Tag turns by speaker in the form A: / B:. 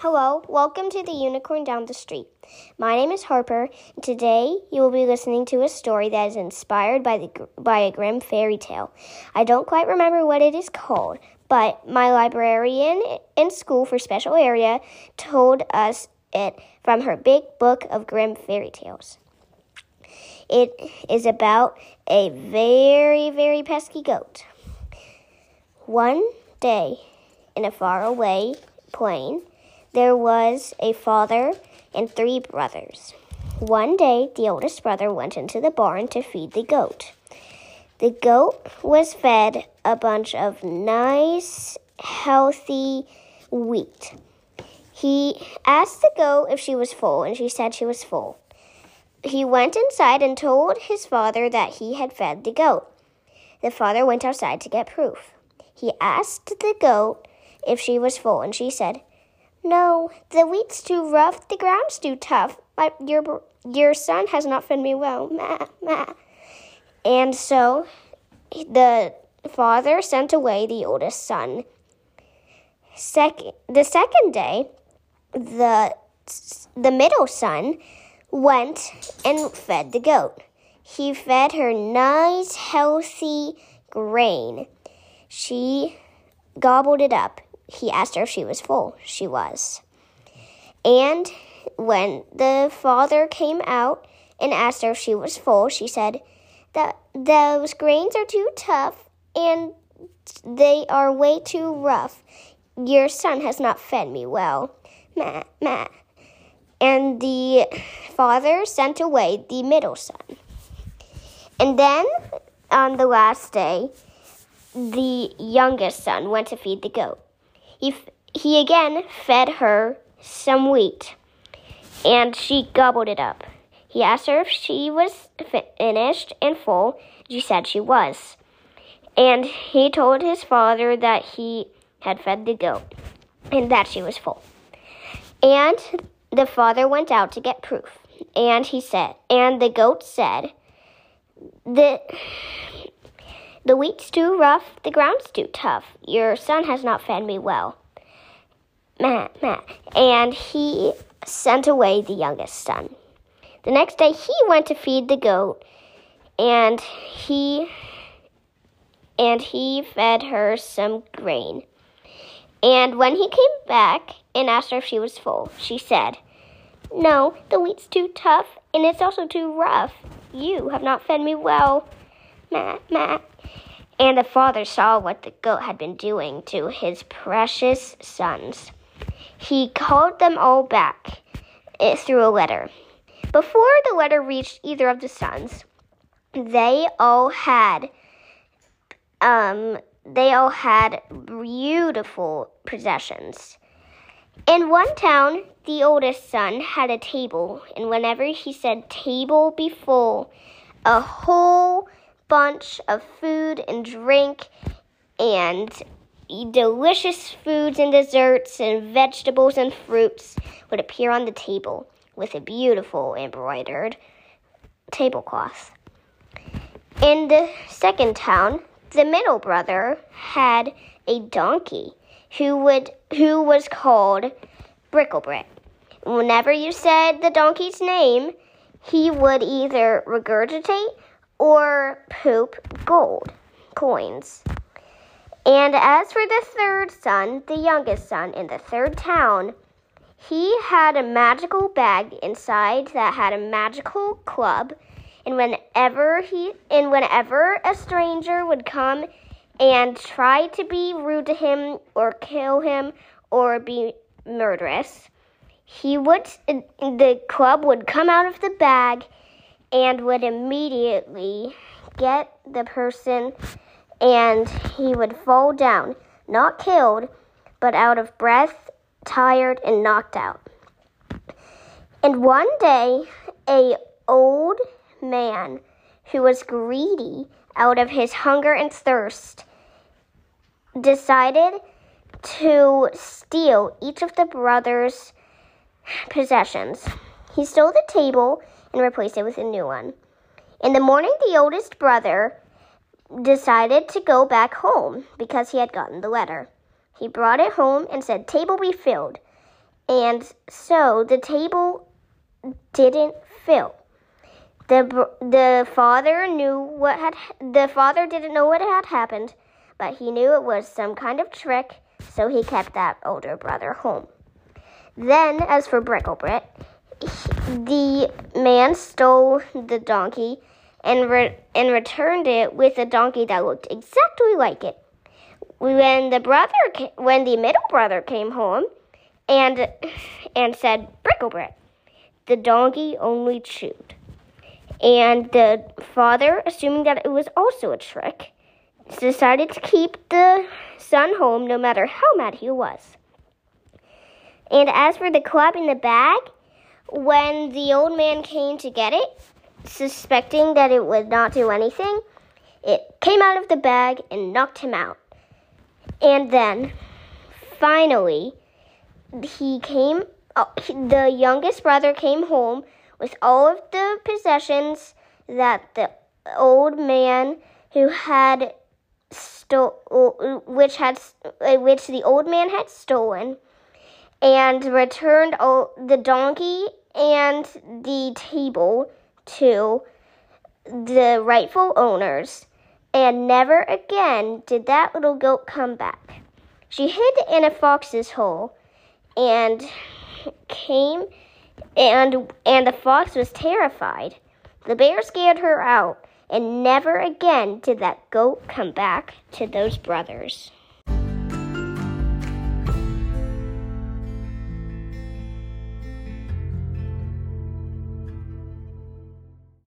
A: Hello, welcome to the Unicorn Down the Street. My name is Harper, and today you will be listening to a story that is inspired by, the, by a Grimm fairy tale. I don't quite remember what it is called, but my librarian in school for special area told us it from her big book of Grimm fairy tales. It is about a very, very pesky goat. One day, in a faraway plain, there was a father and three brothers. One day, the oldest brother went into the barn to feed the goat. The goat was fed a bunch of nice, healthy wheat. He asked the goat if she was full, and she said she was full. He went inside and told his father that he had fed the goat. The father went outside to get proof. He asked the goat if she was full, and she said, no, the wheat's too rough, the ground's too tough. My, your, your son has not fed me well. Ma, ma. And so the father sent away the oldest son. Second, the second day, the, the middle son went and fed the goat. He fed her nice, healthy grain. She gobbled it up he asked her if she was full. She was. And when the father came out and asked her if she was full, she said that those grains are too tough and they are way too rough. Your son has not fed me well. Ma, ma. And the father sent away the middle son. And then on the last day, the youngest son went to feed the goat. He, he again fed her some wheat, and she gobbled it up. He asked her if she was finished and full. She said she was. And he told his father that he had fed the goat and that she was full. And the father went out to get proof. And he said, and the goat said, the, the wheat's too rough, the ground's too tough. Your son has not fed me well. Meh, meh. And he sent away the youngest son. The next day he went to feed the goat and he and he fed her some grain. And when he came back and asked her if she was full, she said, No, the wheat's too tough and it's also too rough. You have not fed me well. Meh, meh. And the father saw what the goat had been doing to his precious sons. He called them all back eh, through a letter. Before the letter reached either of the sons, they all had um, they all had beautiful possessions. In one town, the oldest son had a table, and whenever he said table be full, a whole bunch of food and drink and delicious foods and desserts and vegetables and fruits would appear on the table with a beautiful embroidered tablecloth. In the second town, the middle brother had a donkey who would who was called Bricklebrit. Whenever you said the donkey's name, he would either regurgitate or poop gold coins. And as for the third son, the youngest son in the third town, he had a magical bag inside that had a magical club. And whenever he and whenever a stranger would come and try to be rude to him or kill him or be murderous, he would the club would come out of the bag and would immediately get the person and he would fall down, not killed, but out of breath, tired, and knocked out. And one day, a old man who was greedy out of his hunger and thirst decided to steal each of the brothers' possessions. He stole the table and replaced it with a new one. In the morning, the oldest brother decided to go back home because he had gotten the letter. He brought it home and said, Table be filled. And so the table didn't fill. The the father knew what had the father didn't know what had happened, but he knew it was some kind of trick, so he kept that older brother home. Then, as for Bricklebrit, the man stole the donkey and re- and returned it with a donkey that looked exactly like it. When the brother, ca- when the middle brother came home, and and said Bricklebrit, the donkey only chewed. And the father, assuming that it was also a trick, decided to keep the son home no matter how mad he was. And as for the club in the bag, when the old man came to get it, suspecting that it would not do anything, it came out of the bag and knocked him out. And then, finally, he came, oh, the youngest brother came home with all of the possessions that the old man who had stole, which had, which the old man had stolen, and returned the donkey and the table to the rightful owners. And never again did that little goat come back. She hid in a fox's hole and came and and the fox was terrified. The bear scared her out, and never again did that goat come back to those brothers.